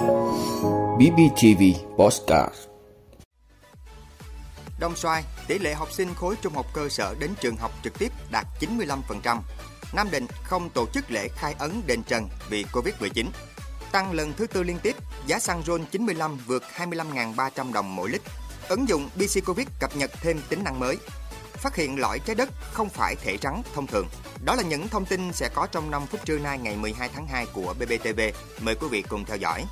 BBTV Postcard Đồng Xoài, tỷ lệ học sinh khối trung học cơ sở đến trường học trực tiếp đạt 95%. Nam Định không tổ chức lễ khai ấn đền Trần vì Covid-19. Tăng lần thứ tư liên tiếp, giá xăng RON 95 vượt 25.300 đồng mỗi lít. Ứng dụng BC Covid cập nhật thêm tính năng mới. Phát hiện lõi trái đất không phải thể trắng thông thường. Đó là những thông tin sẽ có trong 5 phút trưa nay ngày 12 tháng 2 của BBTV. Mời quý vị cùng theo dõi.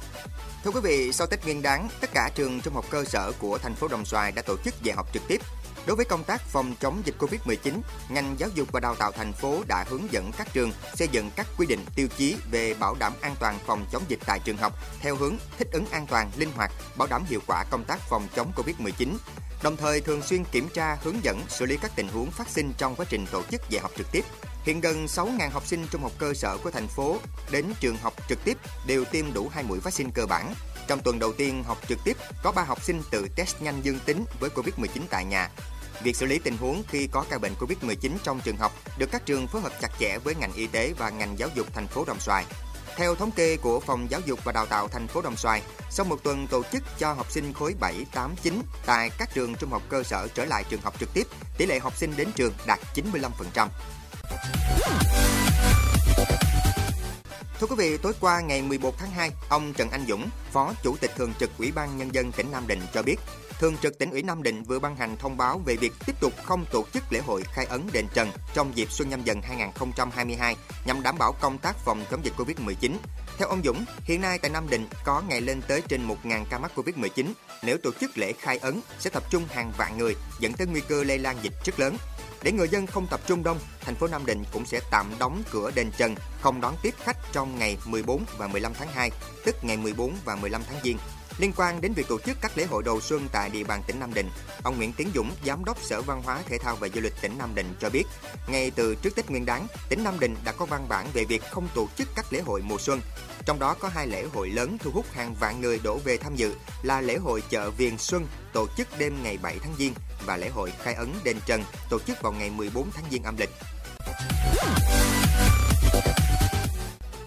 Thưa quý vị, sau Tết Nguyên đán, tất cả trường trung học cơ sở của thành phố Đồng Xoài đã tổ chức dạy học trực tiếp. Đối với công tác phòng chống dịch Covid-19, ngành giáo dục và đào tạo thành phố đã hướng dẫn các trường xây dựng các quy định tiêu chí về bảo đảm an toàn phòng chống dịch tại trường học theo hướng thích ứng an toàn, linh hoạt, bảo đảm hiệu quả công tác phòng chống Covid-19. Đồng thời thường xuyên kiểm tra, hướng dẫn, xử lý các tình huống phát sinh trong quá trình tổ chức dạy học trực tiếp. Hiện gần 6.000 học sinh trung học cơ sở của thành phố đến trường học trực tiếp đều tiêm đủ hai mũi vaccine cơ bản. Trong tuần đầu tiên học trực tiếp, có 3 học sinh tự test nhanh dương tính với Covid-19 tại nhà. Việc xử lý tình huống khi có ca bệnh Covid-19 trong trường học được các trường phối hợp chặt chẽ với ngành y tế và ngành giáo dục thành phố Đồng Xoài. Theo thống kê của Phòng Giáo dục và Đào tạo thành phố Đồng Xoài, sau một tuần tổ chức cho học sinh khối 7, 8, 9 tại các trường trung học cơ sở trở lại trường học trực tiếp, tỷ lệ học sinh đến trường đạt 95%. Thưa quý vị, tối qua ngày 11 tháng 2, ông Trần Anh Dũng, Phó Chủ tịch Thường trực Ủy ban Nhân dân tỉnh Nam Định cho biết, Thường trực tỉnh ủy Nam Định vừa ban hành thông báo về việc tiếp tục không tổ chức lễ hội khai ấn đền Trần trong dịp Xuân Nhâm Dần 2022 nhằm đảm bảo công tác phòng chống dịch Covid-19. Theo ông Dũng, hiện nay tại Nam Định có ngày lên tới trên 1.000 ca mắc Covid-19. Nếu tổ chức lễ khai ấn sẽ tập trung hàng vạn người, dẫn tới nguy cơ lây lan dịch rất lớn. Để người dân không tập trung đông, thành phố Nam Định cũng sẽ tạm đóng cửa đền Trần, không đón tiếp khách trong ngày 14 và 15 tháng 2, tức ngày 14 và 15 tháng Giêng. Liên quan đến việc tổ chức các lễ hội đầu xuân tại địa bàn tỉnh Nam Định, ông Nguyễn Tiến Dũng, Giám đốc Sở Văn hóa Thể thao và Du lịch tỉnh Nam Định cho biết, ngay từ trước Tết Nguyên đán, tỉnh Nam Định đã có văn bản về việc không tổ chức các lễ hội mùa xuân. Trong đó có hai lễ hội lớn thu hút hàng vạn người đổ về tham dự là lễ hội chợ Viền Xuân tổ chức đêm ngày 7 tháng Giêng và lễ hội khai ấn đền Trần tổ chức vào ngày 14 tháng Giêng âm lịch.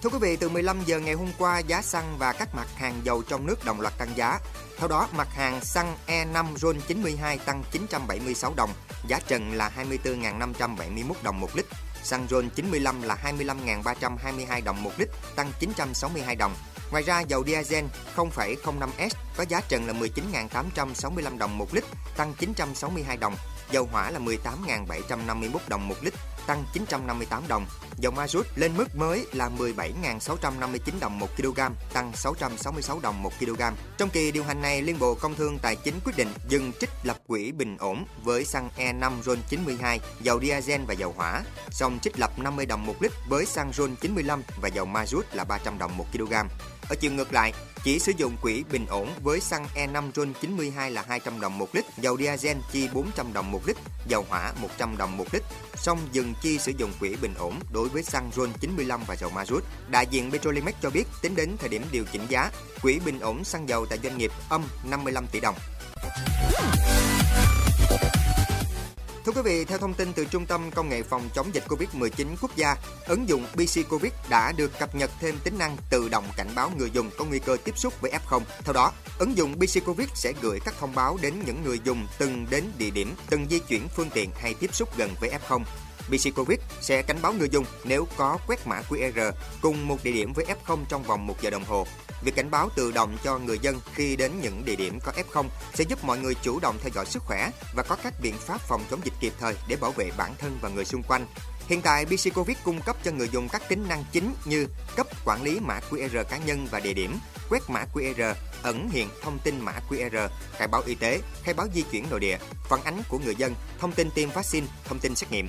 Thưa quý vị, từ 15 giờ ngày hôm qua, giá xăng và các mặt hàng dầu trong nước đồng loạt tăng giá. Theo đó, mặt hàng xăng E5 RON 92 tăng 976 đồng, giá trần là 24.571 đồng một lít. Xăng RON 95 là 25.322 đồng một lít, tăng 962 đồng. Ngoài ra, dầu diesel 0,05S có giá trần là 19.865 đồng một lít, tăng 962 đồng. Dầu hỏa là 18.751 đồng một lít, tăng 958 đồng. Dầu ma rút lên mức mới là 17.659 đồng 1 kg, tăng 666 đồng 1 kg. Trong kỳ điều hành này, Liên Bộ Công Thương Tài chính quyết định dừng trích lập quỹ bình ổn với xăng E5 RON 92, dầu diesel và dầu hỏa, song trích lập 50 đồng 1 lít với xăng RON 95 và dầu ma rút là 300 đồng 1 kg. Ở chiều ngược lại, chỉ sử dụng quỹ bình ổn với xăng E5 RON 92 là 200 đồng 1 lít, dầu diesel chi 400 đồng 1 lít, dầu hỏa 100 đồng 1 lít, song dừng chi sử dụng quỹ bình ổn đối với xăng RON 95 và dầu ma rút. Đại diện Petrolimex cho biết tính đến thời điểm điều chỉnh giá, quỹ bình ổn xăng dầu tại doanh nghiệp âm 55 tỷ đồng. Thưa quý vị, theo thông tin từ Trung tâm Công nghệ phòng chống dịch COVID-19 quốc gia, ứng dụng BC Covid đã được cập nhật thêm tính năng tự động cảnh báo người dùng có nguy cơ tiếp xúc với F0. Theo đó, ứng dụng BC Covid sẽ gửi các thông báo đến những người dùng từng đến địa điểm, từng di chuyển phương tiện hay tiếp xúc gần với F0. BC Covid sẽ cảnh báo người dùng nếu có quét mã QR cùng một địa điểm với F0 trong vòng 1 giờ đồng hồ. Việc cảnh báo tự động cho người dân khi đến những địa điểm có F0 sẽ giúp mọi người chủ động theo dõi sức khỏe và có các biện pháp phòng chống dịch kịp thời để bảo vệ bản thân và người xung quanh. Hiện tại, BC Covid cung cấp cho người dùng các tính năng chính như cấp quản lý mã QR cá nhân và địa điểm, quét mã QR, ẩn hiện thông tin mã QR, khai báo y tế, khai báo di chuyển nội địa, phản ánh của người dân, thông tin tiêm vaccine, thông tin xét nghiệm.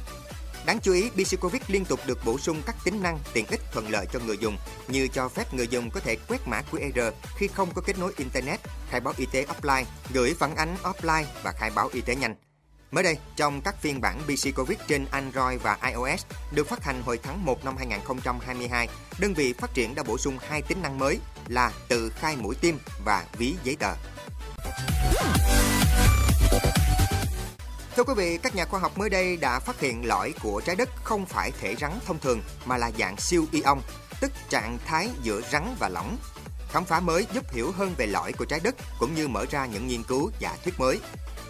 Đáng chú ý, BC Covid liên tục được bổ sung các tính năng tiện ích thuận lợi cho người dùng như cho phép người dùng có thể quét mã QR khi không có kết nối Internet, khai báo y tế offline, gửi phản ánh offline và khai báo y tế nhanh. Mới đây, trong các phiên bản BC Covid trên Android và iOS được phát hành hồi tháng 1 năm 2022, đơn vị phát triển đã bổ sung hai tính năng mới là tự khai mũi tiêm và ví giấy tờ. Thưa quý vị, các nhà khoa học mới đây đã phát hiện lõi của trái đất không phải thể rắn thông thường mà là dạng siêu ion, tức trạng thái giữa rắn và lỏng. khám phá mới giúp hiểu hơn về lõi của trái đất cũng như mở ra những nghiên cứu giả thuyết mới.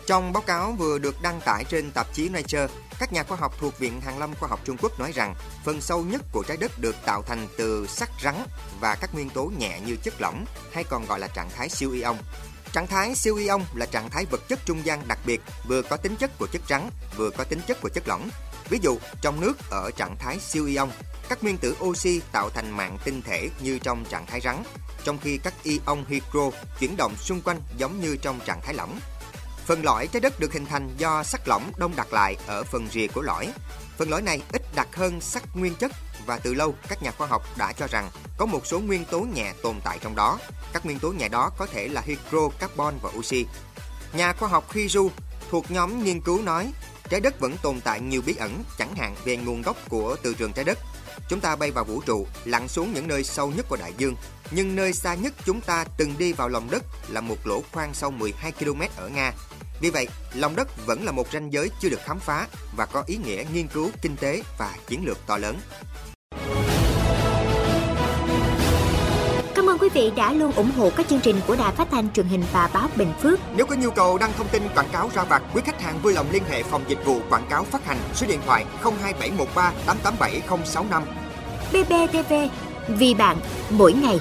Trong báo cáo vừa được đăng tải trên tạp chí Nature, các nhà khoa học thuộc Viện Hàn lâm Khoa học Trung Quốc nói rằng phần sâu nhất của trái đất được tạo thành từ sắt rắn và các nguyên tố nhẹ như chất lỏng hay còn gọi là trạng thái siêu ion. Trạng thái siêu ion là trạng thái vật chất trung gian đặc biệt, vừa có tính chất của chất rắn, vừa có tính chất của chất lỏng. Ví dụ, trong nước ở trạng thái siêu ion, các nguyên tử oxy tạo thành mạng tinh thể như trong trạng thái rắn, trong khi các ion hydro chuyển động xung quanh giống như trong trạng thái lỏng. Phần lõi trái đất được hình thành do sắt lỏng đông đặc lại ở phần rìa của lõi. Phần lõi này ít đặc hơn sắt nguyên chất và từ lâu các nhà khoa học đã cho rằng có một số nguyên tố nhẹ tồn tại trong đó. Các nguyên tố nhẹ đó có thể là hydro, carbon và oxy. Nhà khoa học hiju thuộc nhóm nghiên cứu nói trái đất vẫn tồn tại nhiều bí ẩn, chẳng hạn về nguồn gốc của từ trường trái đất. Chúng ta bay vào vũ trụ, lặn xuống những nơi sâu nhất của đại dương, nhưng nơi xa nhất chúng ta từng đi vào lòng đất là một lỗ khoan sâu 12 km ở Nga. Vì vậy, lòng đất vẫn là một ranh giới chưa được khám phá và có ý nghĩa nghiên cứu kinh tế và chiến lược to lớn. Cảm ơn quý vị đã luôn ủng hộ các chương trình của Đài Phát thanh truyền hình và báo Bình Phước. Nếu có nhu cầu đăng thông tin quảng cáo ra vặt, quý khách hàng vui lòng liên hệ phòng dịch vụ quảng cáo phát hành số điện thoại 02713 887065. BBTV, vì bạn, mỗi ngày.